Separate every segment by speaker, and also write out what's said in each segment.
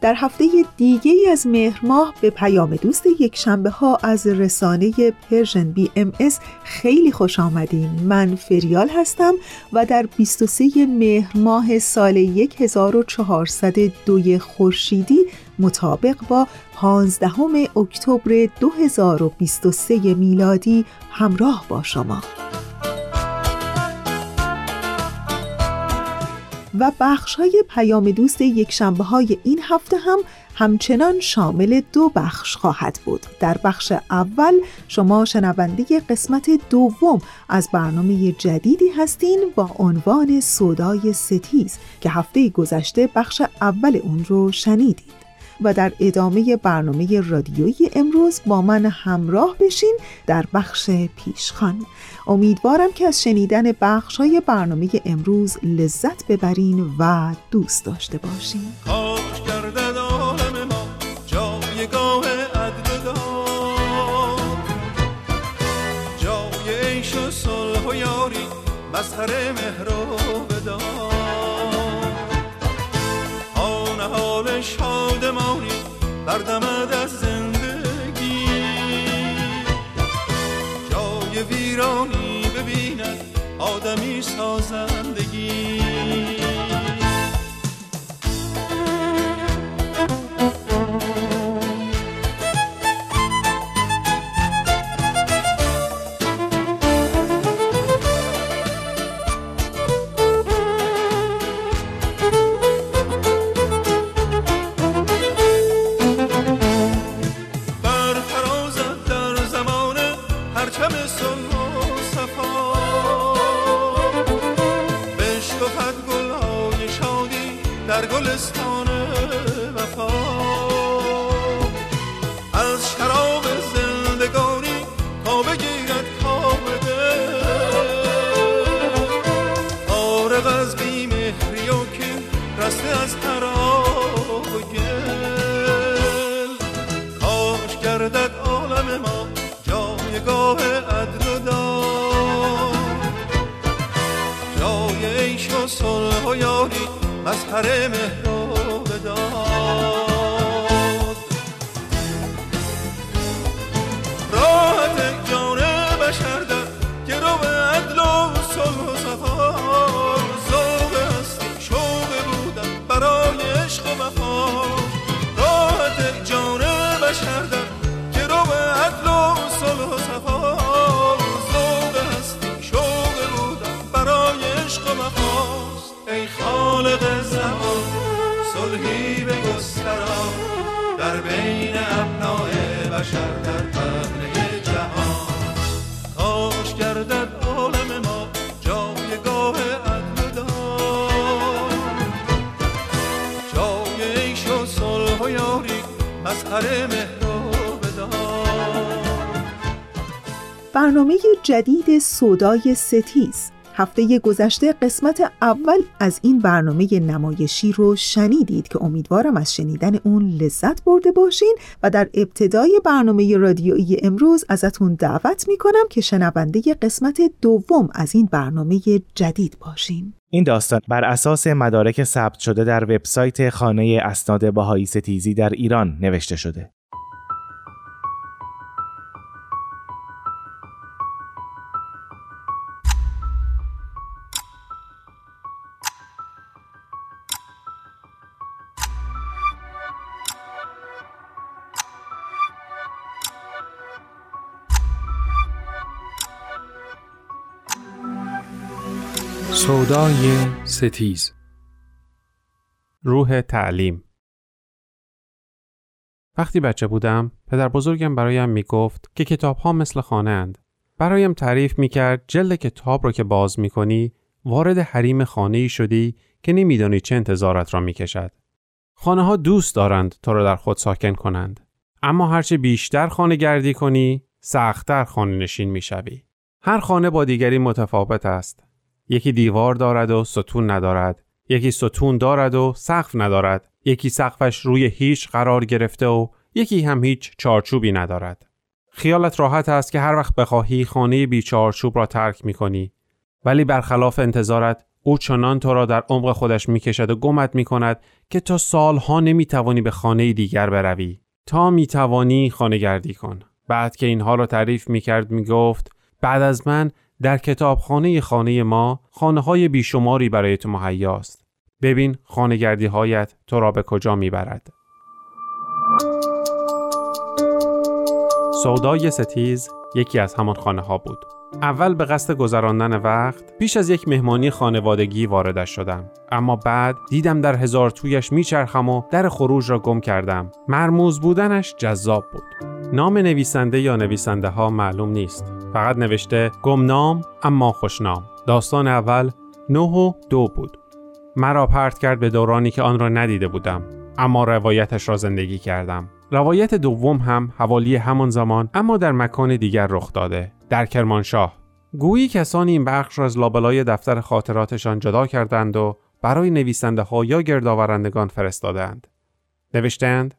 Speaker 1: در هفته دیگه ای از مهر ماه به پیام دوست یک شنبه ها از رسانه Persian BMS خیلی خوش آمدین. من فریال هستم و در 23 مهر ماه سال 1402 خورشیدی مطابق با 15 اکتبر 2023 میلادی همراه با شما. و بخش های پیام دوست یک شنبه های این هفته هم همچنان شامل دو بخش خواهد بود. در بخش اول شما شنونده قسمت دوم از برنامه جدیدی هستین با عنوان صدای ستیز که هفته گذشته بخش اول اون رو شنیدید. و در ادامه برنامه رادیویی امروز با من همراه بشین در بخش پیشخان. امیدوارم که از شنیدن بخش های برنامه امروز لذت ببرین و دوست داشته باشین.
Speaker 2: آدمی سازندگی. yaşardım.
Speaker 1: برنامه جدید صدای ستیز هفته گذشته قسمت اول از این برنامه نمایشی رو شنیدید که امیدوارم از شنیدن اون لذت برده باشین و در ابتدای برنامه رادیویی امروز ازتون دعوت می‌کنم که شنونده قسمت دوم از این برنامه جدید باشین
Speaker 3: این داستان بر اساس مدارک ثبت شده در وبسایت خانه اسناد بهایی ستیزی در ایران نوشته شده.
Speaker 4: سودای ستیز روح تعلیم وقتی بچه بودم پدر بزرگم برایم می گفت که کتاب ها مثل خانه اند. برایم تعریف می کرد جلد کتاب را که باز می کنی وارد حریم خانه ای شدی که نمیدانی چه انتظارت را می کشد. خانه ها دوست دارند تو را در خود ساکن کنند. اما هرچه بیشتر خانه گردی کنی سختتر خانه نشین می شوی. هر خانه با دیگری متفاوت است. یکی دیوار دارد و ستون ندارد. یکی ستون دارد و سقف ندارد. یکی سقفش روی هیچ قرار گرفته و یکی هم هیچ چارچوبی ندارد. خیالت راحت است که هر وقت بخواهی خانه بی چارچوب را ترک می کنی ولی برخلاف انتظارت او چنان تو را در عمق خودش می کشد و گمت می کند که تا سالها نمی توانی به خانه دیگر بروی. تا می توانی خانه گردی کن. بعد که اینها را تعریف می کرد می گفت بعد از من در کتابخانه خانه ما خانه های بیشماری برای تو مهیاست. ببین خانگردی هایت تو را به کجا می‌برد. سودای ستیز یکی از همان خانه ها بود. اول به قصد گذراندن وقت پیش از یک مهمانی خانوادگی واردش شدم. اما بعد دیدم در هزار تویش میچرخم و در خروج را گم کردم. مرموز بودنش جذاب بود. نام نویسنده یا نویسنده ها معلوم نیست. فقط نوشته گمنام اما خوشنام. داستان اول نه و دو بود. مرا پرت کرد به دورانی که آن را ندیده بودم. اما روایتش را زندگی کردم. روایت دوم هم حوالی همان زمان اما در مکان دیگر رخ داده. در کرمانشاه. گویی کسانی این بخش را از لابلای دفتر خاطراتشان جدا کردند و برای نویسنده ها یا گردآورندگان فرستادند. نوشتند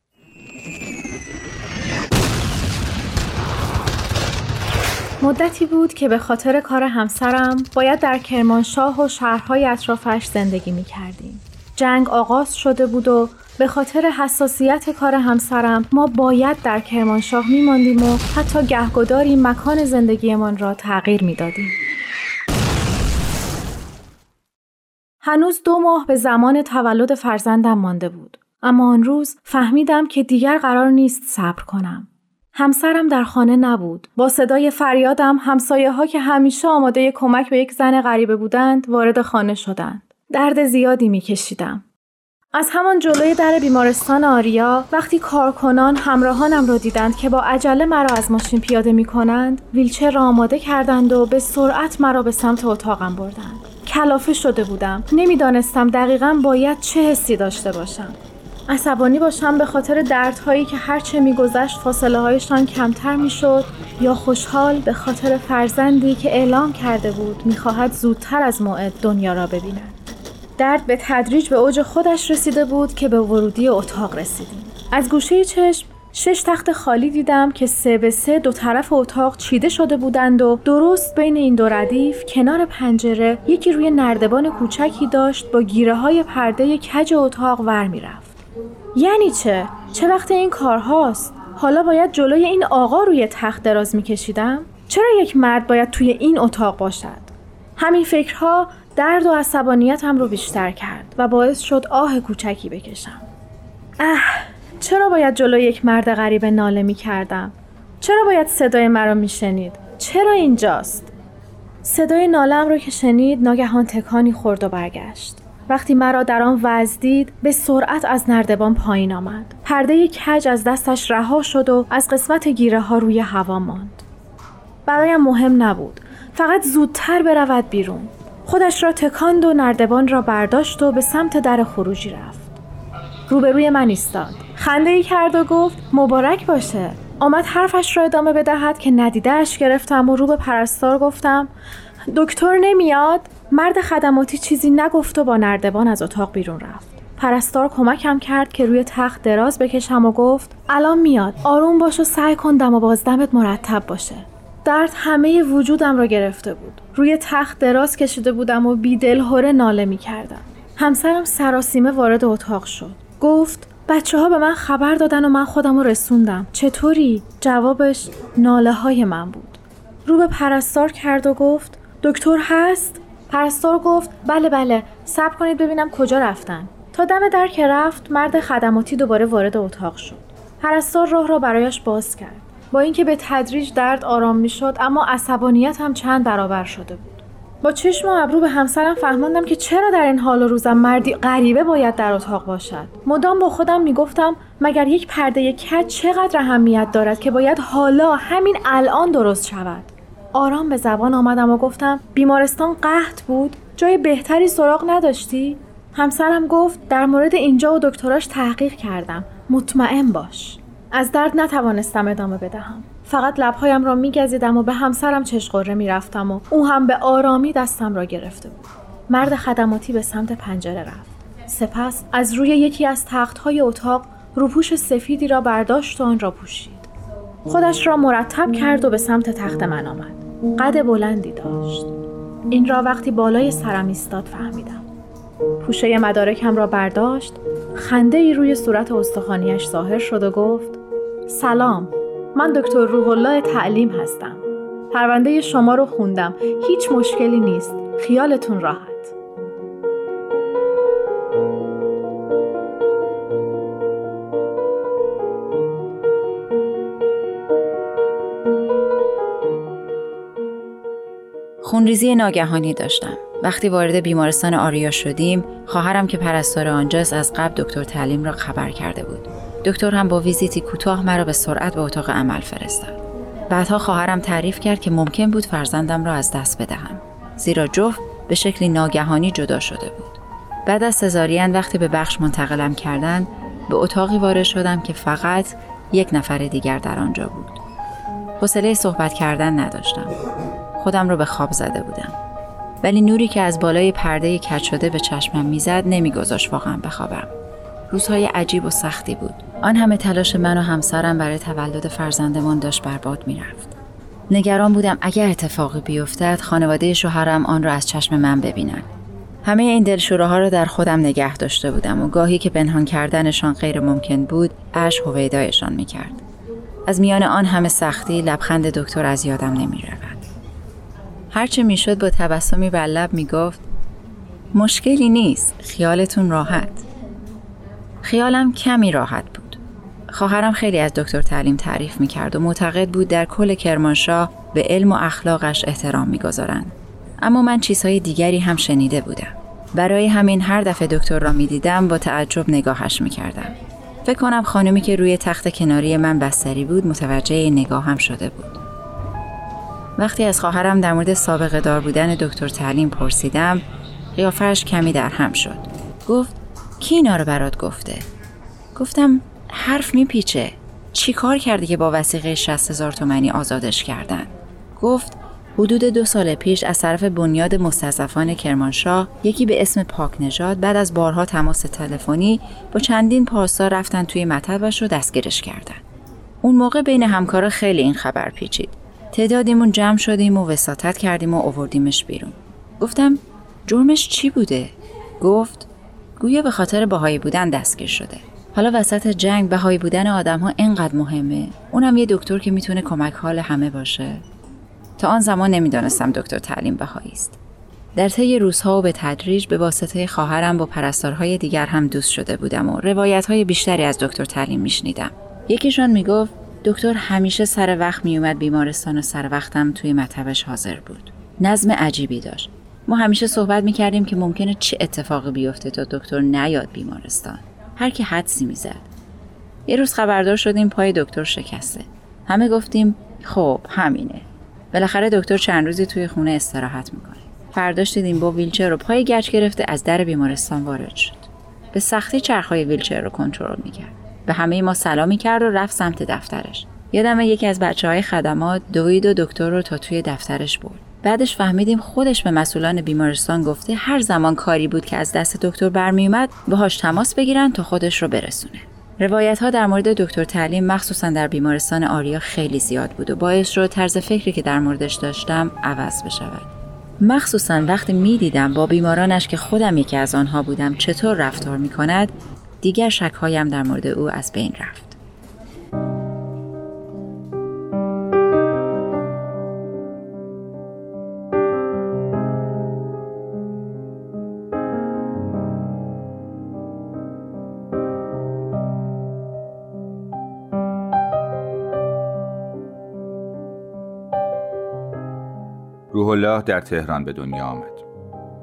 Speaker 5: مدتی بود که به خاطر کار همسرم باید در کرمانشاه و شهرهای اطرافش زندگی می کردیم. جنگ آغاز شده بود و به خاطر حساسیت کار همسرم ما باید در کرمانشاه میماندیم و حتی گهگداری مکان زندگیمان را تغییر می‌دادیم. هنوز دو ماه به زمان تولد فرزندم مانده بود. اما آن روز فهمیدم که دیگر قرار نیست صبر کنم. همسرم در خانه نبود. با صدای فریادم همسایه ها که همیشه آماده کمک به یک زن غریبه بودند وارد خانه شدند. درد زیادی می کشیدم. از همان جلوی در بیمارستان آریا وقتی کارکنان همراهانم را دیدند که با عجله مرا از ماشین پیاده می کنند ویلچر را آماده کردند و به سرعت مرا به سمت اتاقم بردند. کلافه شده بودم. نمی‌دانستم دقیقا باید چه حسی داشته باشم. عصبانی باشم به خاطر دردهایی که هرچه میگذشت فاصله هایشان کمتر می‌شد یا خوشحال به خاطر فرزندی که اعلام کرده بود می‌خواهد زودتر از موعد دنیا را ببیند. درد به تدریج به اوج خودش رسیده بود که به ورودی اتاق رسیدیم از گوشه چشم شش تخت خالی دیدم که سه به سه دو طرف اتاق چیده شده بودند و درست بین این دو ردیف کنار پنجره یکی روی نردبان کوچکی داشت با گیره های پرده کج اتاق ور می‌رفت یعنی چه؟ چه وقت این کارهاست؟ حالا باید جلوی این آقا روی تخت دراز میکشیدم؟ چرا یک مرد باید توی این اتاق باشد؟ همین فکرها درد و عصبانیتم رو بیشتر کرد و باعث شد آه کوچکی بکشم. اه چرا باید جلوی یک مرد غریب ناله می کردم؟ چرا باید صدای مرا می شنید؟ چرا اینجاست؟ صدای نالم رو که شنید ناگهان تکانی خورد و برگشت. وقتی مرا در آن وضع دید به سرعت از نردبان پایین آمد پرده کج از دستش رها شد و از قسمت گیره ها روی هوا ماند برایم مهم نبود فقط زودتر برود بیرون خودش را تکاند و نردبان را برداشت و به سمت در خروجی رفت. روبروی من ایستاد. خنده ای کرد و گفت مبارک باشه. آمد حرفش را ادامه بدهد که ندیدهش گرفتم و رو به پرستار گفتم دکتر نمیاد؟ مرد خدماتی چیزی نگفت و با نردبان از اتاق بیرون رفت. پرستار کمکم کرد که روی تخت دراز بکشم و گفت الان میاد. آروم باش و سعی کن دم و بازدمت مرتب باشه. درد همه وجودم را گرفته بود. روی تخت دراز کشیده بودم و بیدلهوره ناله می کردم همسرم سراسیمه وارد اتاق شد. گفت بچه ها به من خبر دادن و من خودم رو رسوندم. چطوری؟ جوابش ناله های من بود. رو به پرستار کرد و گفت دکتر هست؟ پرستار گفت بله بله. صبر کنید ببینم کجا رفتن. تا دم در که رفت مرد خدماتی دوباره وارد اتاق شد. پرستار راه را برایش باز کرد. با اینکه به تدریج درد آرام می‌شد اما عصبانیت هم چند برابر شده بود. با چشم و ابرو به همسرم فهماندم که چرا در این حال و روزم مردی غریبه باید در اتاق باشد. مدام با خودم می‌گفتم مگر یک پرده کج چقدر اهمیت دارد که باید حالا همین الان درست شود؟ آرام به زبان آمدم و گفتم بیمارستان قحط بود جای بهتری سراغ نداشتی؟ همسرم گفت در مورد اینجا و دکتراش تحقیق کردم. مطمئن باش. از درد نتوانستم ادامه بدهم. فقط لبهایم را میگزیدم و به همسرم چشقره می‌رفتم و او هم به آرامی دستم را گرفته بود. مرد خدماتی به سمت پنجره رفت. سپس از روی یکی از تختهای اتاق روپوش سفیدی را برداشت و آن را پوشید. خودش را مرتب کرد و به سمت تخت من آمد. قد بلندی داشت. این را وقتی بالای سرم ایستاد فهمیدم. پوشه مدارکم را برداشت خنده ای روی صورت استخوانیش ظاهر شد و گفت سلام من دکتر روح الله تعلیم هستم. پرونده شما رو خوندم. هیچ مشکلی نیست. خیالتون راحت.
Speaker 6: خونریزی ناگهانی داشتم. وقتی وارد بیمارستان آریا شدیم خواهرم که پرستار آنجاست از قبل دکتر تعلیم را خبر کرده بود. دکتر هم با ویزیتی کوتاه مرا به سرعت به اتاق عمل فرستاد. بعدها خواهرم تعریف کرد که ممکن بود فرزندم را از دست بدهم زیرا جفت به شکلی ناگهانی جدا شده بود. بعد از سزارین وقتی به بخش منتقلم کردند به اتاقی وارد شدم که فقط یک نفر دیگر در آنجا بود. حوصله صحبت کردن نداشتم. خودم را به خواب زده بودم. ولی نوری که از بالای پرده کج شده به چشمم می‌زد نمیگذاشت واقعا بخوابم. روزهای عجیب و سختی بود. آن همه تلاش من و همسرم برای تولد فرزندمان داشت برباد می‌رفت. نگران بودم اگر اتفاقی بیفتد خانواده شوهرم آن را از چشم من ببینند همه این دلشوراها را در خودم نگه داشته بودم و گاهی که پنهان کردنشان غیر ممکن بود اش هویدایشان می‌کرد. از میان آن همه سختی لبخند دکتر از یادم نمی رود. هرچه می‌شد با تبسمی بر لب می‌گفت مشکلی نیست خیالتون راحت. خیالم کمی راحت بود. خواهرم خیلی از دکتر تعلیم تعریف می‌کرد و معتقد بود در کل کرمانشاه به علم و اخلاقش احترام می‌گذارند. اما من چیزهای دیگری هم شنیده بودم. برای همین هر دفعه دکتر را می‌دیدم با تعجب نگاهش می‌کردم. فکر کنم خانمی که روی تخت کناری من بستری بود متوجه نگاهم شده بود. وقتی از خواهرم در مورد سابقه دار بودن دکتر تعلیم پرسیدم قیافش کمی در هم شد. گفت کی اینا رو برات گفته؟ گفتم حرف میپیچه. چی کار کرده که با وسیقه 60 هزار تومنی آزادش کردن؟ گفت حدود دو سال پیش از طرف بنیاد مستضعفان کرمانشاه یکی به اسم پاک نژاد بعد از بارها تماس تلفنی با چندین پاسدار رفتن توی مطبش رو دستگیرش کردن. اون موقع بین همکارا خیلی این خبر پیچید. تعدادیمون جمع شدیم و وساطت کردیم و اووردیمش بیرون. گفتم جرمش چی بوده؟ گفت گویا به خاطر باهایی بودن دستگیر شده. حالا وسط جنگ بهایی بودن آدم ها اینقدر مهمه. اونم یه دکتر که می‌تونه کمک حال همه باشه. تا آن زمان نمی‌دانستم دکتر تعلیم بهایی است. در طی روزها و به تدریج به واسطه خواهرم با پرستارهای دیگر هم دوست شده بودم و روایت های بیشتری از دکتر تعلیم میشنیدم. یکیشان می‌گفت دکتر همیشه سر وقت میومد بیمارستان و سر وقتم توی مطبش حاضر بود. نظم عجیبی داشت. ما همیشه صحبت می‌کردیم که ممکنه چه اتفاقی بیفته تا دکتر نیاد بیمارستان. هر کی حدسی می‌زد. یه روز خبردار شدیم پای دکتر شکسته. همه گفتیم خب همینه. بالاخره دکتر چند روزی توی خونه استراحت می‌کنه. فرداش دیدیم با ویلچر رو پای گچ گرفته از در بیمارستان وارد شد. به سختی چرخهای ویلچر رو کنترل می‌کرد. به همه ما سلامی کرد و رفت سمت دفترش. یادم یکی از بچه های خدمات دوید و دکتر رو تا توی دفترش برد. بعدش فهمیدیم خودش به مسئولان بیمارستان گفته هر زمان کاری بود که از دست دکتر برمیومد باهاش تماس بگیرن تا خودش رو برسونه. روایت ها در مورد دکتر تعلیم مخصوصا در بیمارستان آریا خیلی زیاد بود و باعث شد طرز فکری که در موردش داشتم عوض بشود. مخصوصا وقتی می دیدم با بیمارانش که خودم یکی از آنها بودم چطور رفتار می کند دیگر شکهایم در مورد او از بین رفت.
Speaker 7: روح الله در تهران به دنیا آمد.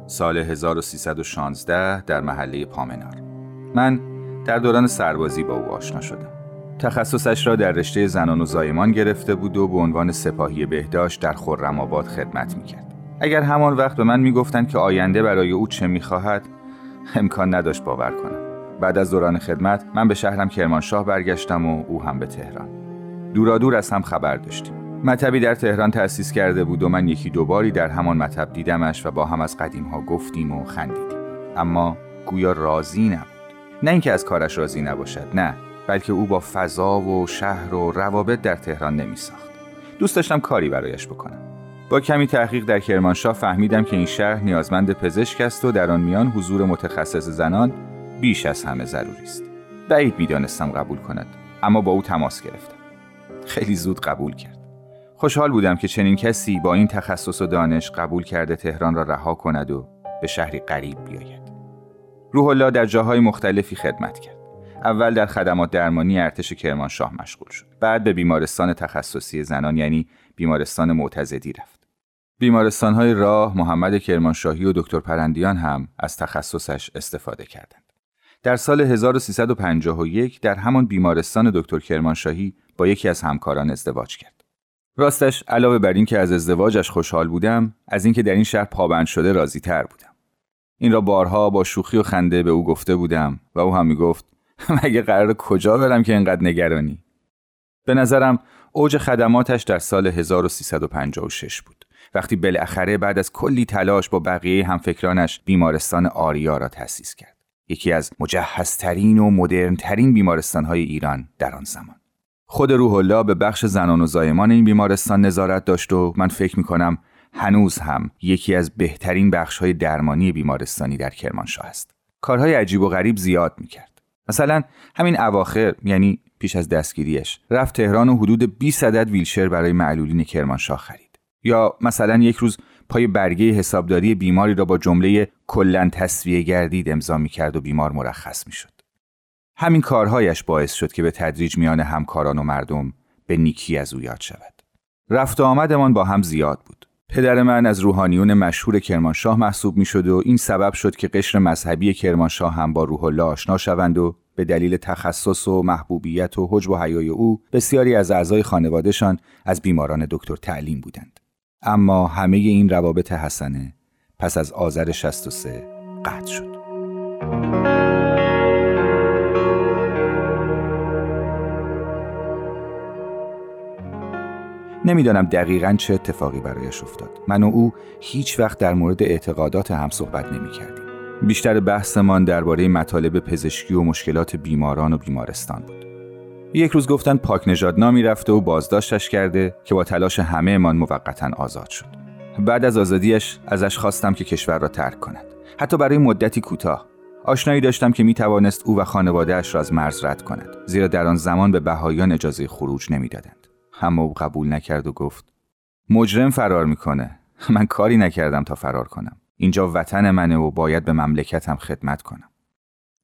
Speaker 7: سال 1316 در محله پامنار. من در دوران سربازی با او آشنا شدم. تخصصش را در رشته زنان و زایمان گرفته بود و به عنوان سپاهی بهداشت در خرم آباد خدمت می‌کرد. اگر همان وقت به من می‌گفتند که آینده برای او چه می‌خواهد امکان نداشت باور کنم. بعد از دوران خدمت من به شهرم کرمانشاه برگشتم و او هم به تهران. دورادور از هم خبر داشتیم. مطبی در تهران تأسیس کرده بود و من یکی دوباری در همان مطب دیدمش و با هم از قدیم ها گفتیم و خندیدیم. اما گویا راضی نبود. نه اینکه از کارش راضی نباشد نه بلکه او با فضا و شهر و روابط در تهران نمی ساخت دوست داشتم کاری برایش بکنم. با کمی تحقیق در کرمانشاه فهمیدم که این شهر نیازمند پزشک است و در آن میان حضور متخصص زنان بیش از همه ضروری است. بعید می‌دانستم قبول کند اما با او تماس گرفتم. خیلی زود قبول کرد. خوشحال بودم که چنین کسی با این تخصص و دانش قبول کرده تهران را رها کند و به شهری غریب بیاید. روح الله در جاهای مختلفی خدمت کرد. اول در خدمات درمانی ارتش کرمانشاه مشغول شد. بعد به بیمارستان تخصصی زنان یعنی بیمارستان معتزدی رفت. بیمارستانهای راه، محمد کرمانشاهی و دکتر پرندیان هم از تخصصش استفاده کردند. در سال 1351 در همان بیمارستان دکتر کرمانشاهی با یکی از همکاران ازدواج کرد. راستش علاوه بر این که از ازدواجش خوشحال بودم از اینکه در این شهر پابند شده راضی تر بودم. این را بارها با شوخی و خنده به او گفته بودم و او هم می‌گفت مگه قرار کجا برم که اینقدر نگرانی؟ به نظرم اوج خدماتش در سال 1356 بود. وقتی بالاخره بعد از کلی تلاش با بقیه همفکرانش بیمارستان آریا را تأسیس کرد. یکی از مجهزترین و مدرنترین بیمارستانهای ایران در آن زمان. خود روح الله به بخش زنان و زایمان این بیمارستان نظارت داشت و من فکر می کنم هنوز هم یکی از بهترین بخش های درمانی بیمارستانی در کرمانشاه است. کارهای عجیب و غریب زیاد می کرد. مثلا همین اواخر یعنی پیش از دستگیریش رفت تهران و حدود 20 عدد ویلشر برای معلولین کرمانشاه خرید. یا مثلا یک روز پای برگه حسابداری بیماری را با جمله کلا تصویه گردید امضا می کرد و بیمار مرخص می شد. همین کارهایش باعث شد که به تدریج میان همکاران و مردم به نیکی از او یاد شود. رفت و آمدمان با هم زیاد بود. پدر من از روحانیون مشهور کرمانشاه محسوب می شد و این سبب شد که قشر مذهبی کرمانشاه هم با روح الله آشنا شوند و به دلیل تخصص و محبوبیت و حجب و حیای او بسیاری از اعضای خانوادهشان از بیماران دکتر تعلیم بودند. اما همه این روابط حسنه پس از آذر 63 قطع شد. نمی‌دانم دقیقا چه اتفاقی برایش افتاد. من و او هیچ وقت در مورد اعتقادات هم صحبت نمی کردیم بیشتر بحثمان درباره مطالب پزشکی و مشکلات بیماران و بیمارستان بود. یک روز گفتن پاک نژاد نامی رفته و بازداشتش کرده که با تلاش همه من موقتا آزاد شد. بعد از آزادیش ازش خواستم که کشور را ترک کند. حتی برای مدتی کوتاه. آشنایی داشتم که می توانست او و خانوادهاش را از مرز رد کند زیرا در آن زمان به بهایان اجازه خروج نمی‌دادند. اما او قبول نکرد و گفت مجرم فرار می‌کنه. من کاری نکردم تا فرار کنم. اینجا وطن منه و باید به مملکتم خدمت کنم.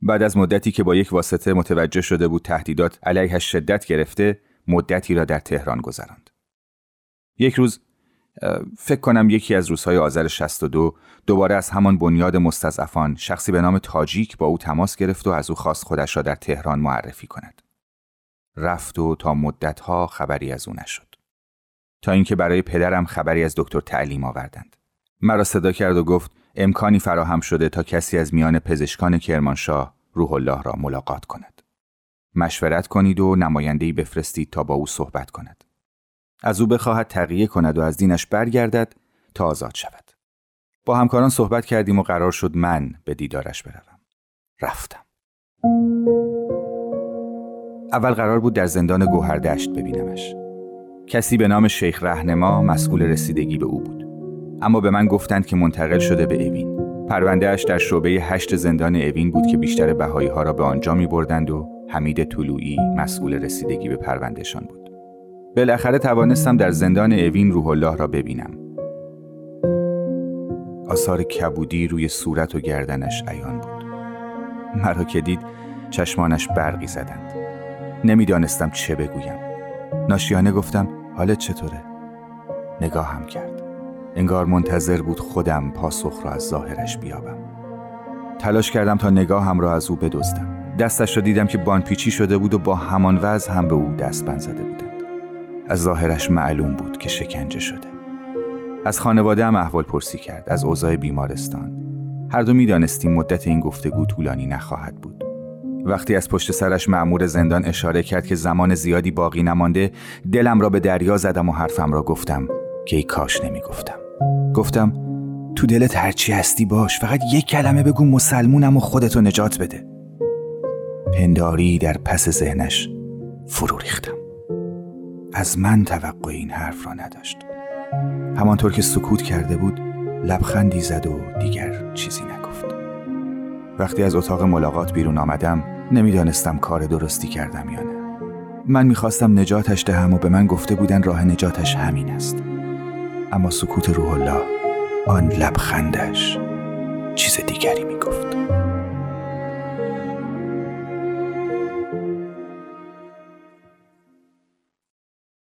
Speaker 7: بعد از مدتی که با یک واسطه متوجه شده بود تهدیدات علیهش شدت گرفته مدتی را در تهران گذراند. یک روز فکر کنم یکی از روزهای آذر 62 دوباره از همان بنیاد مستضعفان شخصی به نام تاجیک با او تماس گرفت و از او خواست خودش را در تهران معرفی کند. رفت و تا مدتها خبری از او نشد تا اینکه برای پدرم خبری از دکتر تعلیم آوردند مرا صدا کرد و گفت امکانی فراهم شده تا کسی از میان پزشکان کرمانشاه روح الله را ملاقات کند مشورت کنید و نمایندهی بفرستید تا با او صحبت کند از او بخواهد تقیه کند و از دینش برگردد تا آزاد شود. با همکاران صحبت کردیم و قرار شد من به دیدارش بروم. رفتم. اول قرار بود در زندان گوهردشت ببینمش. کسی به نام شیخ رهنما مسئول رسیدگی به او بود. اما به من گفتند که منتقل شده به اوین. پروندهش در شعبه هشت زندان اوین بود که بیشتر بهایی ها را به آنجا می بردند و حمید طلوعی مسئول رسیدگی به پروندهشان بود. بالاخره توانستم در زندان اوین روح الله را ببینم. آثار کبودی روی صورت و گردنش عیان بود. مرا که دید چشمانش برقی زدند. نمی‌دانستم چه بگویم. ناشیانه گفتم حالت چطوره؟ نگاهم کرد. انگار منتظر بود خودم پاسخ را از ظاهرش بیابم. تلاش کردم تا نگاهم را از او بدزدم. دستش را دیدم که بانپیچی شده بود و با همان وضع هم به او دستبند زده بودند. از ظاهرش معلوم بود که شکنجه شده. از خانواده هم احوال پرسی کرد از اوضاع بیمارستان. هر دو می‌دانستیم مدت این گفتگو طولانی نخواهد بود. وقتی از پشت سرش معمور زندان اشاره کرد که زمان زیادی باقی نمانده دلم را به دریا زدم و حرفم را گفتم که ای کاش نمی گفتم گفتم تو دلت هرچی هستی باش فقط یک کلمه بگو مسلمونم و خودتو نجات بده. پنداری در پس ذهنش فرو ریختم. از من توقع این حرف را نداشت. همانطور که سکوت کرده بود لبخندی زد و دیگر چیزی نگفت وقتی از اتاق ملاقات بیرون آمدم نمی‌دانستم کار درستی کردم یا نه. من می‌خواستم نجاتش دهم و به من گفته بودن راه نجاتش همین است. اما سکوت روح الله آن لبخندش چیز دیگری می‌گفت.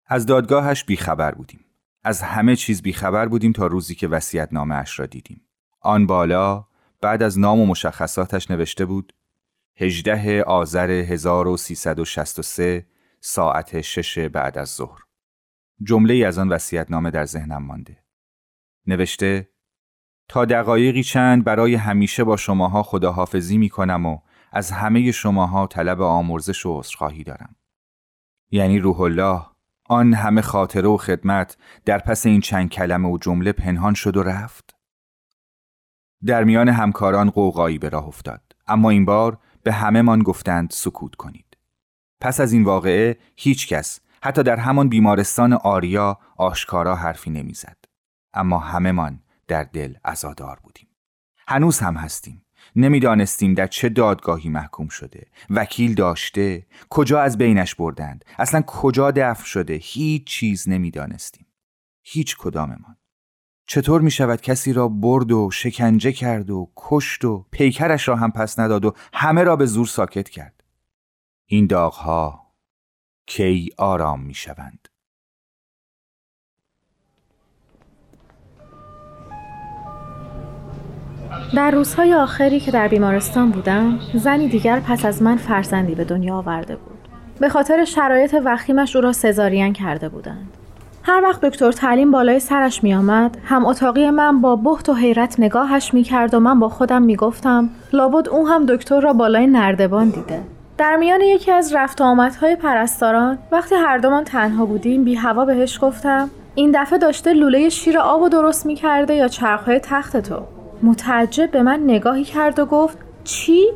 Speaker 7: از دادگاهش بیخبر بودیم. از همه چیز بیخبر بودیم تا روزی که وسیعت نامه اش را دیدیم. آن بالا بعد از نام و مشخصاتش نوشته بود 18 آذر 1363 ساعت 6 بعد از ظهر. جمله ای از آن نامه در ذهنم مانده. نوشته تا دقایقی چند برای همیشه با شماها خداحافظی می کنم و از همه شماها طلب آمرزش و عذرخواهی دارم. یعنی روح الله آن همه خاطره و خدمت در پس این چند کلمه و جمله پنهان شد و رفت. در میان همکاران قوقایی به راه افتاد. اما این بار به همه من گفتند سکوت کنید. پس از این واقعه هیچ کس حتی در همان بیمارستان آریا آشکارا حرفی نمی‌زد. اما همهمان در دل عزادار بودیم. هنوز هم هستیم. نمی‌دانستیم در چه دادگاهی محکوم شده. وکیل داشته کجا از بینش بردند؟ اصلا کجا دفن شده؟ هیچ چیز نمی‌دانستیم. هیچ کداممان. چطور می شود کسی را برد و شکنجه کرد و کشت و پیکرش را هم پس نداد و همه را به زور ساکت کرد؟ این داغها کی آرام می شوند
Speaker 5: در روزهای آخری که در بیمارستان بودم زنی دیگر پس از من فرزندی به دنیا آورده بود. به خاطر شرایط وخیمش او را سزارین کرده بودند. هر وقت دکتر تعلیم بالای سرش می آمد هم اتاقی من با بحت و حیرت نگاهش می کرد و من با خودم می گفتم لابد او هم دکتر را بالای نردبان دیده. در میان یکی از رفت آمدهای پرستاران وقتی هر دومان تنها بودیم بی هوا بهش گفتم این دفعه داشته لوله شیر آب و درست می کرده یا چرخهای تخت تو؟ متعجب به من نگاهی کرد و گفت چی؟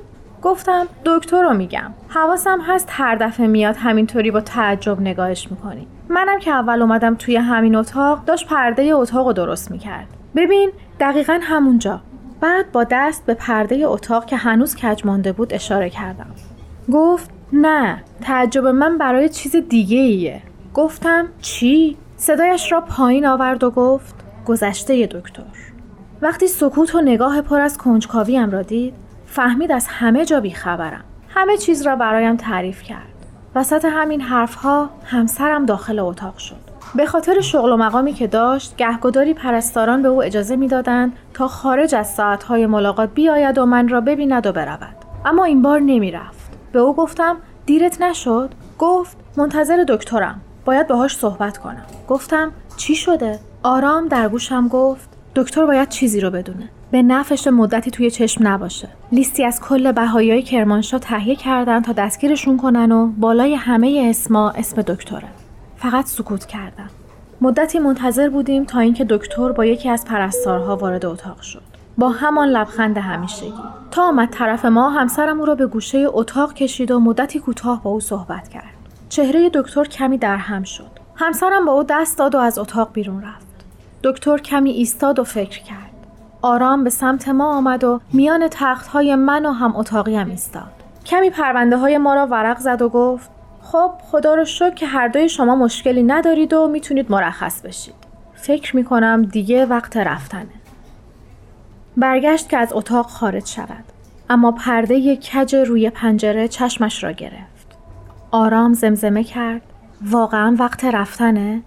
Speaker 5: گفتم دکتر رو میگم. حواسم هست هر دفعه میاد همینطوری با تعجب نگاهش می‌کنی. منم که اول اومدم توی همین اتاق داشت پرده اتاق رو درست می‌کرد. ببین دقیقا همونجا. بعد با دست به پرده اتاق که هنوز کج مانده بود اشاره کردم. گفت نه تعجب من برای چیز دیگه ایه گفتم چی؟ صدایش را پایین آورد و گفت گذشته دکتر. وقتی سکوت و نگاه پر از کنجکاویم را دید فهمید از همه جا بیخبرم. همه چیز را برایم تعریف کرد. وسط همین حرفها همسرم داخل اتاق شد. به خاطر شغل و مقامی که داشت گهگداری پرستاران به او اجازه می‌دادند تا خارج از ساعتهای ملاقات بیاید و من را ببیند و برود. اما این بار نمی‌رفت. به او گفتم دیرت نشد؟ گفت منتظر دکترم. باید باهاش صحبت کنم. گفتم چی شده؟ آرام در گوشم گفت دکتر باید چیزی رو بدونه. به نفش مدتی توی چشم نباشه. لیستی از کل بهاییای کرمانشاه تهیه کردن تا دستگیرشون کنن و بالای همه اسما اسم دکتره. فقط سکوت کردم مدتی منتظر بودیم تا اینکه دکتر با یکی از پرستارها وارد اتاق شد. با همان لبخند همیشگی. تا آمد طرف ما همسرم او را به گوشه اتاق کشید و مدتی کوتاه با او صحبت کرد. چهره دکتر کمی درهم شد. همسرم با او دست داد و از اتاق بیرون رفت. دکتر کمی ایستاد و فکر کرد. آرام به سمت ما آمد و میان تخت های من و هم اتاقی هم ایستاد. کمی پرونده های ما را ورق زد و گفت خب خدا رو شکر که هر دوی شما مشکلی ندارید و می‌تونید مرخص بشید. فکر می‌کنم دیگه وقت رفتنه. برگشت که از اتاق خارج شود. اما پرده کج روی پنجره چشمش را گرفت. آرام زمزمه کرد. واقعا وقت رفتنه؟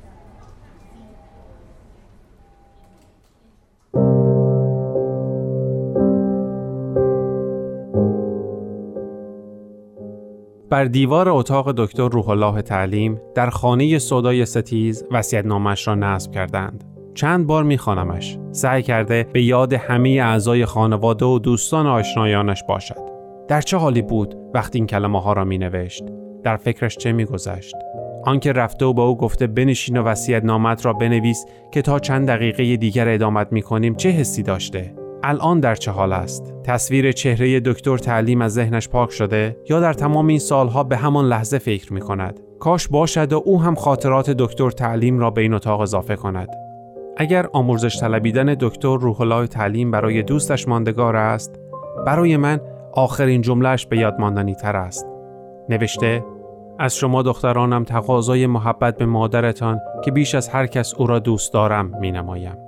Speaker 4: بر دیوار اتاق دکتر روح الله تعلیم در خانه سودای ستیز نامش را نصب کردند. چند بار میخوانمش. سعی کرده به یاد همه اعضای خانواده و دوستان آشنایانش باشد. در چه حالی بود وقتی این کلمه ها را می نوشت در فکرش چه می گذشت آنکه رفته و به او گفته بنشین و وصیت نامت را بنویس که تا چند دقیقه دیگر ادامت می کنیم چه حسی داشته؟ الان در چه حال است؟ تصویر چهره دکتر تعلیم از ذهنش پاک شده یا در تمام این سالها به همان لحظه فکر می کند کاش باشد و او هم خاطرات دکتر تعلیم را به این اتاق اضافه کند. اگر آموزش طلبیدن دکتر روح الله تعلیم برای دوستش ماندگار است برای من آخرین جملهش به یاد ماندنی تر است. نوشته از شما دخترانم تقاضای محبت به مادرتان که بیش از هر کس او را دوست دارم می نمایم.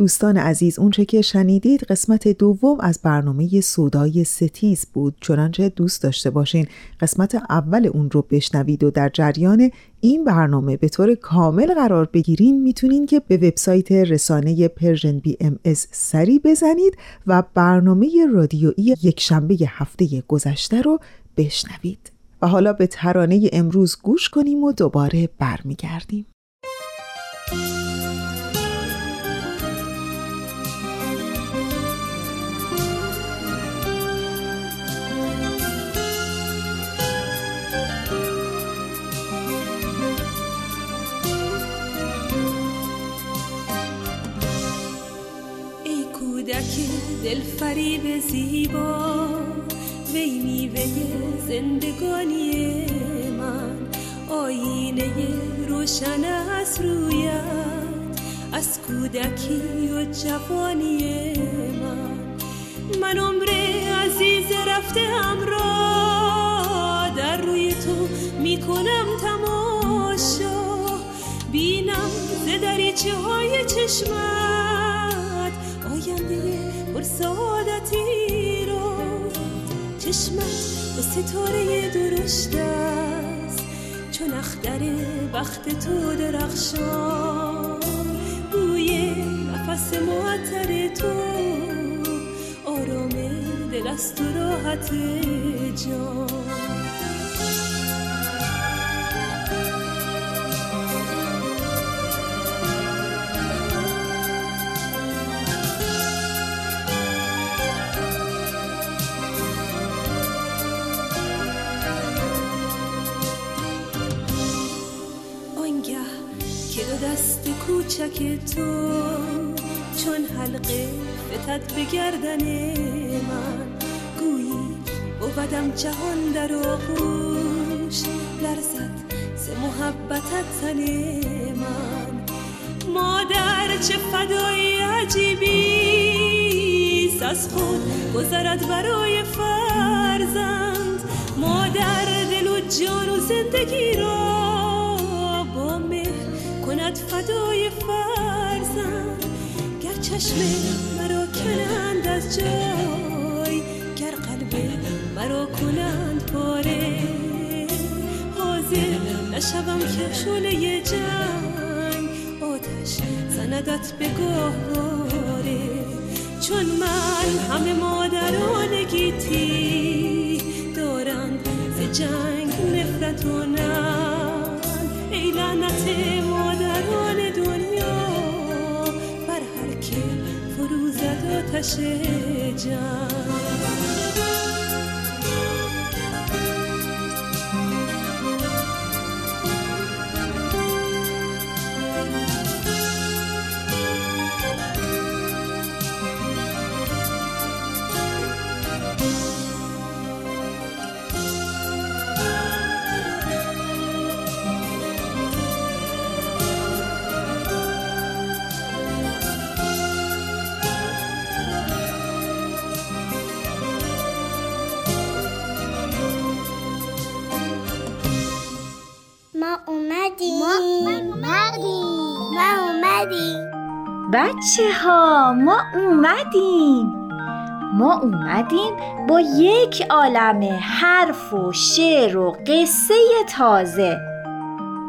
Speaker 1: دوستان عزیز اونچه که شنیدید قسمت دوم از برنامه سودای ستیز بود. چنانچه دوست داشته باشین قسمت اول اون رو بشنوید و در جریان این برنامه به طور کامل قرار بگیرین می‌تونین که به وبسایت رسانه Persian BMS سری بزنید و برنامه رادیویی یک شنبه هفته گذشته رو بشنوید. و حالا به ترانه امروز گوش کنیم و دوباره برمیگردیم.
Speaker 8: فریب زیبا وی میوه زندگانی من. آینه روشن از رویت از کودکی و جوانی من. من عمر عزیز رفته را در روی تو می‌کنم تماشا. بینم ز دریچه های چشمت سعادتی رو. چشمت با ستاره درشت است. چون اختر وقت تو درخشان. بوی نفس معطر تو. آرام دل است و راحت جان. کوچک تو چون حلقه فتد به گردن من گویی بودم جهان در آغوش لرزد ز محبتت تن من. مادر چه فدایی عجیبی از خود گذرد برای فرزند. مادر دل و جان و زندگی را با مهر کند فدای فرزند. چشم مرا کنند از جای گر قلب مرا کنند پاره. حاضر نشوم که شله جنگ آتش زندت به گهواره چون من همه مادران گیتی دارند ز جنگ نفرت و نن ای لعنت مادران. زد آتش
Speaker 9: بچه ها ما اومدیم. ما اومدیم با یک عالم حرف و شعر و قصه تازه.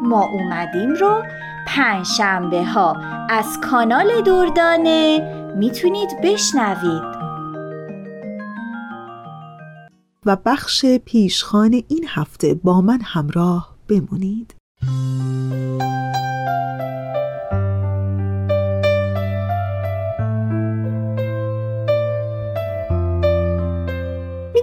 Speaker 9: ما اومدیم رو پنجشنبه ها از کانال دردانه. می‌تونید بشنوید.
Speaker 1: و بخش پیشخان این هفته با من همراه بمونید.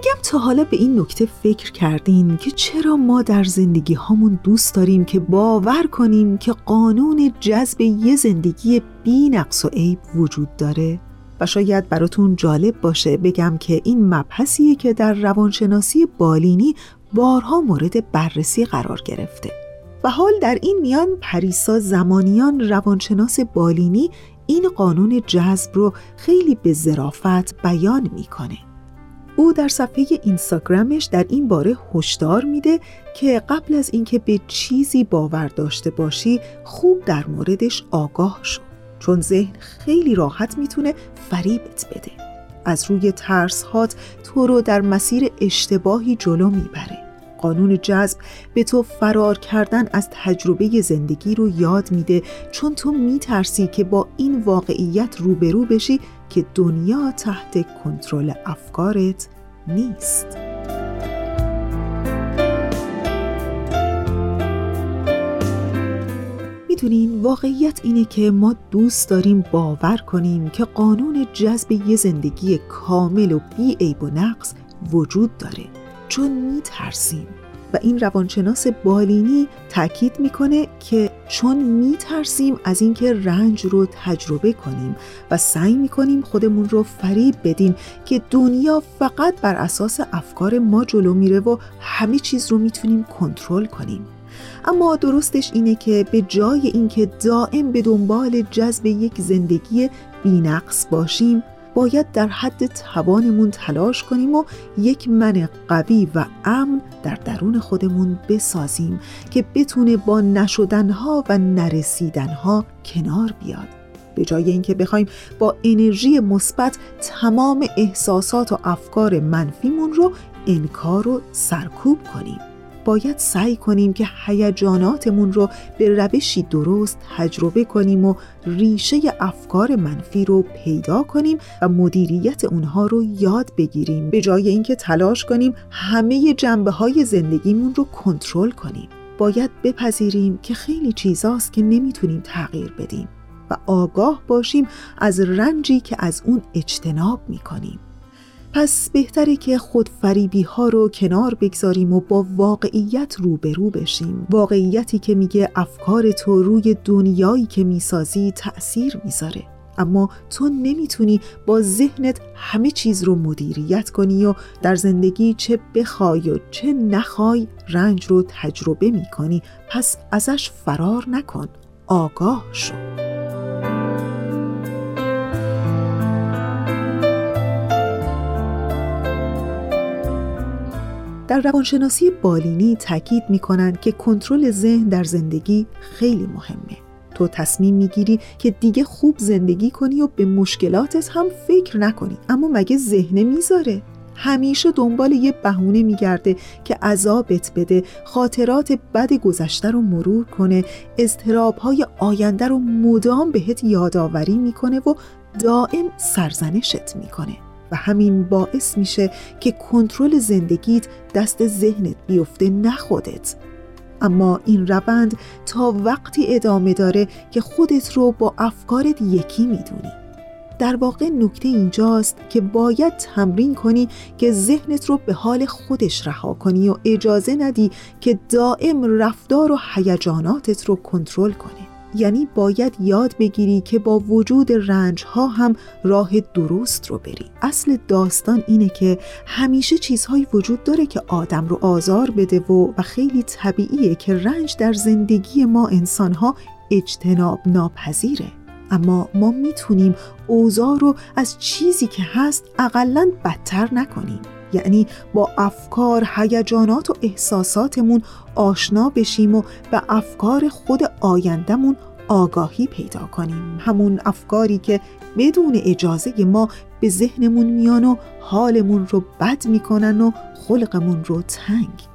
Speaker 1: میگم تا حالا به این نکته فکر کردین که چرا ما در زندگی هامون دوست داریم که باور کنیم که قانون جذب یه زندگی بی نقص و عیب وجود داره؟ و شاید براتون جالب باشه بگم که این مبحثیه که در روانشناسی بالینی بارها مورد بررسی قرار گرفته و حال در این میان پریسا زمانیان روانشناس بالینی این قانون جذب رو خیلی به ظرافت بیان می‌کنه او در صفحه اینستاگرامش در این باره هشدار میده که قبل از اینکه به چیزی باور داشته باشی خوب در موردش آگاه شو چون ذهن خیلی راحت می‌تونه فریبت بده. از روی ترس هات تو رو در مسیر اشتباهی جلو می‌بره. قانون جذب به تو فرار کردن از تجربه زندگی رو یاد میده چون تو میترسی که با این واقعیت روبرو بشی که دنیا تحت کنترل افکارت نیست. می‌دونین واقعیت اینه که ما دوست داریم باور کنیم که قانون جذب یه زندگی کامل و بی عیب و نقص وجود داره. چون میترسیم. و این روانشناس بالینی تاکید می‌کنه که چون میترسیم از اینکه رنج رو تجربه کنیم و سعی می‌کنیم خودمون رو فریب بدیم که دنیا فقط بر اساس افکار ما جلو میره و همه چیز رو می‌تونیم کنترل کنیم. اما درستش اینه که به جای اینکه دائم به دنبال جذب یک زندگی بینقص باشیم باید در حد توانمون تلاش کنیم و یک من قوی و امن در درون خودمون بسازیم که بتونه با نشدنها و نرسیدنها کنار بیاد. به جای اینکه بخوایم با انرژی مثبت تمام احساسات و افکار منفیمون رو انکار و سرکوب کنیم. باید سعی کنیم که هیجاناتمون رو به روشی درست تجربه کنیم و ریشه افکار منفی رو پیدا کنیم و مدیریت اونها رو یاد بگیریم. به جای اینکه تلاش کنیم همه جنبه های زندگیمون رو کنترل کنیم. باید بپذیریم که خیلی چیزاست که نمی‌تونیم تغییر بدیم و آگاه باشیم از رنجی که از اون اجتناب می‌کنیم. پس بهتره که خودفریبی ها رو کنار بگذاریم و با واقعیت روبرو بشیم. واقعیتی که میگه افکار تو روی دنیایی که می‌سازی تأثیر می‌ذاره. اما تو نمی‌تونی با ذهنت همه چیز رو مدیریت کنی و در زندگی چه بخوای و چه نخوای رنج رو تجربه می‌کنی. پس ازش فرار نکن. آگاه شو. در روانشناسی بالینی تاکید می‌کنند که کنترل ذهن در زندگی خیلی مهمه. تو تصمیم می‌گیری که دیگه خوب زندگی کنی و به مشکلاتت هم فکر نکنی اما مگه ذهن می‌ذاره؟ همیشه دنبال یه بهونه میگرده که عذابت بده خاطرات بد گذشته رو مرور کنه های آینده رو مدام بهت یادآوری می‌کنه و دائم سرزنشت می‌کنه و همین باعث میشه که کنترل زندگیت دست ذهنت بیفته نه خودت. اما این روند تا وقتی ادامه داره که خودت رو با افکارت یکی می‌دونی. در واقع نکته اینجاست که باید تمرین کنی که ذهنت رو به حال خودش رها کنی و اجازه ندی که دائم رفتار و هیجاناتت رو کنترل کنه یعنی باید یاد بگیری که با وجود رنج ها هم راه درست رو بری. اصل داستان اینه که همیشه چیزهایی وجود داره که آدم رو آزار بده و و خیلی طبیعیه که رنج در زندگی ما انسان ها اجتناب ناپذیره اما ما می‌تونیم اوضاع رو از چیزی که هست اقلا بدتر نکنیم. یعنی با افکار، هیجانات و احساساتمون آشنا بشیم و به افکار خود آیندهمون آگاهی پیدا کنیم. همون افکاری که بدون اجازه ما به ذهنمون میان و حالمون رو بد می‌کنن و خلقمون رو تنگ.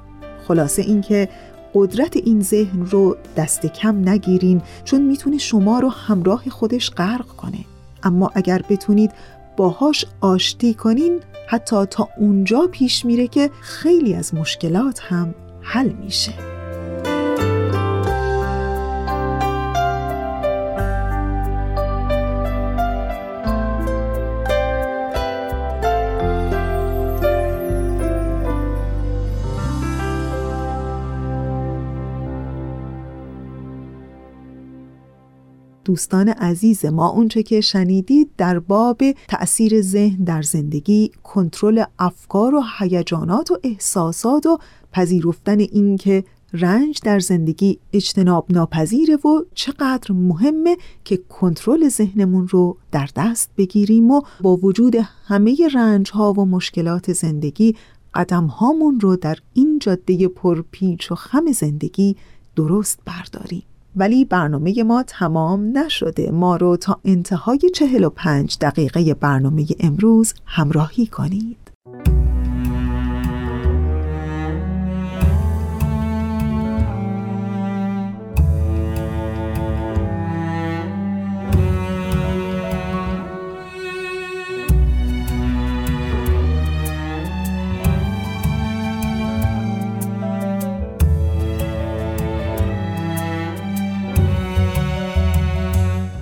Speaker 1: خلاصه اینکه قدرت این ذهن رو دست کم نگیرین چون می‌تونه شما رو همراه خودش غرق کنه. اما اگر بتونید باهاش آشتی کنین حتی تا اونجا پیش میره که خیلی از مشکلات هم حل میشه. دوستان عزیز ما اونچه که شنیدید در باب تأثیر ذهن در زندگی کنترل افکار و هیجانات و احساسات و پذیرفتن اینکه رنج در زندگی اجتناب ناپذیره و چقدر مهمه که کنترل ذهنمون رو در دست بگیریم و با وجود همه رنج ها و مشکلات زندگی قدم هامون رو در این جاده پرپیچ و خم زندگی درست برداریم. ولی برنامه ما تمام نشده. ما رو تا انتهای 45 دقیقه برنامه امروز همراهی کنید.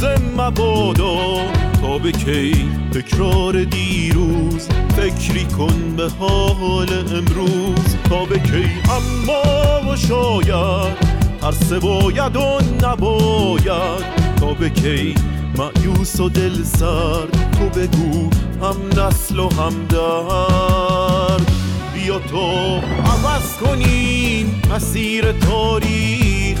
Speaker 2: روز مبادا تا به کی تکرار دیروز فکری کن به حال امروز تا به کی اما و شاید ترس باید و نباید تا به کی معیوس و دل سرد تو بگو هم نسل و هم درد بیا تو عوض کنیم مسیر تاریخ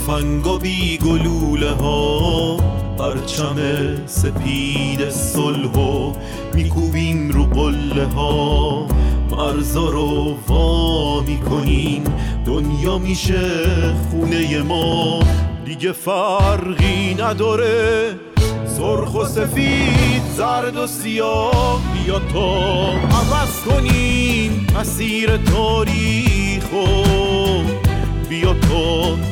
Speaker 2: تفنگا بی گلوله ها پرچم سپید صلح و میکوبیم رو قله ها. مرزا رو وا می‌کنیم دنیا میشه خونه ما. دیگه فرقی نداره سرخ و سفید زرد و سیاه. بیا تا عوض کنیم مسیر تاریخو. بیا تا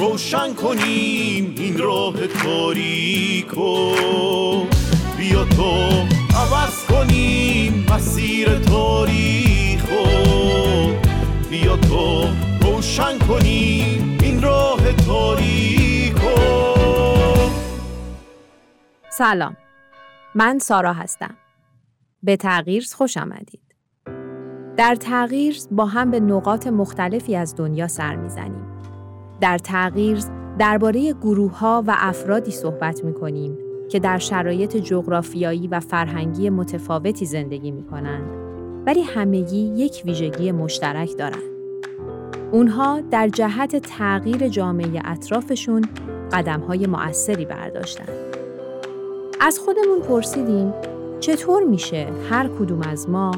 Speaker 2: روشن کنیم این راه تاریکو. بیا تا عوض کنیم مسیر تاریخو بیا تا روشن کنیم این راه تاریکو.
Speaker 10: سلام. من سارا هستم. به تغییر خوش آمدید. در تغییر با هم به نقاط مختلفی از دنیا سر می‌زنیم. در تغییر درباره گروه ها و افرادی صحبت می کنیم که در شرایط جغرافیایی و فرهنگی متفاوتی زندگی می کنند ولی همگی یک ویژگی مشترک دارند. اونها در جهت تغییر جامعه اطرافشون قدم های مؤثری برداشتند. از خودمون پرسیدیم چطور میشه هر کدوم از ما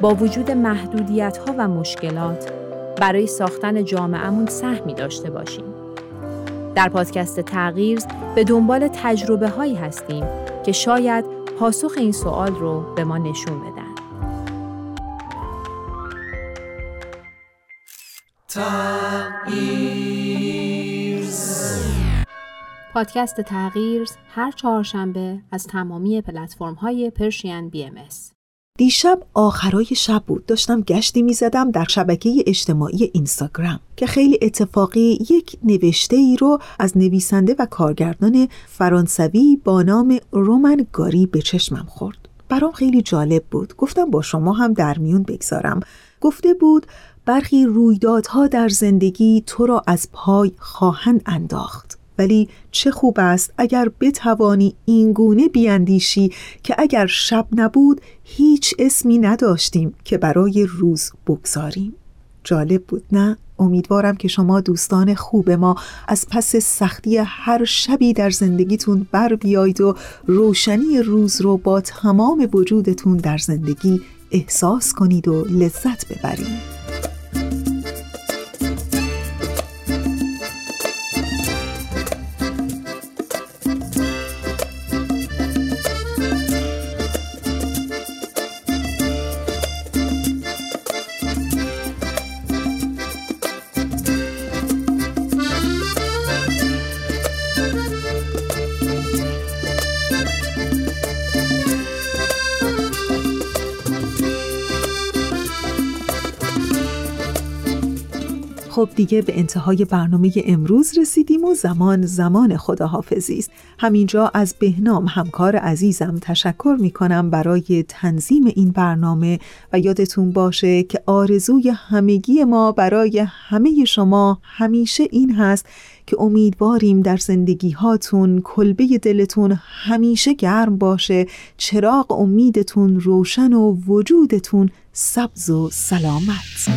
Speaker 10: با وجود محدودیت ها و مشکلات برای ساختن جامعهمون سهمی داشته باشیم. در پادکست تغییر به دنبال تجربه هایی هستیم که شاید پاسخ این سوال رو به ما نشون بدن. پادکست تغییر هر چهارشنبه از تمامی پلتفرم های پرشین بی ام
Speaker 1: دیشب آخرای شب بود. داشتم گشتی می زدم در شبکه اجتماعی اینستاگرام که خیلی اتفاقی یک نوشته ای رو از نویسنده و کارگردان فرانسوی با نام رومن گاری به چشمم خورد. برام خیلی جالب بود. گفتم با شما هم در میون بگذارم. گفته بود برخی رویدادها در زندگی تو را از پای خواهند انداخت. ولی چه خوب است اگر بتوانی اینگونه بیاندیشی که اگر شب نبود هیچ اسمی نداشتیم که برای روز بگذاریم جالب بود نه؟ امیدوارم که شما دوستان خوب ما از پس سختی هر شبی در زندگیتون بر بیایید و روشنی روز رو با تمام وجودتون در زندگی احساس کنید و لذت ببرید خب دیگه به انتهای برنامه امروز رسیدیم و زمان زمان خداحافظی است. همینجا از بهنام همکار عزیزم تشکر می کنم برای تنظیم این برنامه و یادتون باشه که آرزوی همگی ما برای همه شما همیشه این هست که امیدواریم در زندگی هاتون کلبه دلتون همیشه گرم باشه چراغ امیدتون روشن و وجودتون سبز و سلامت.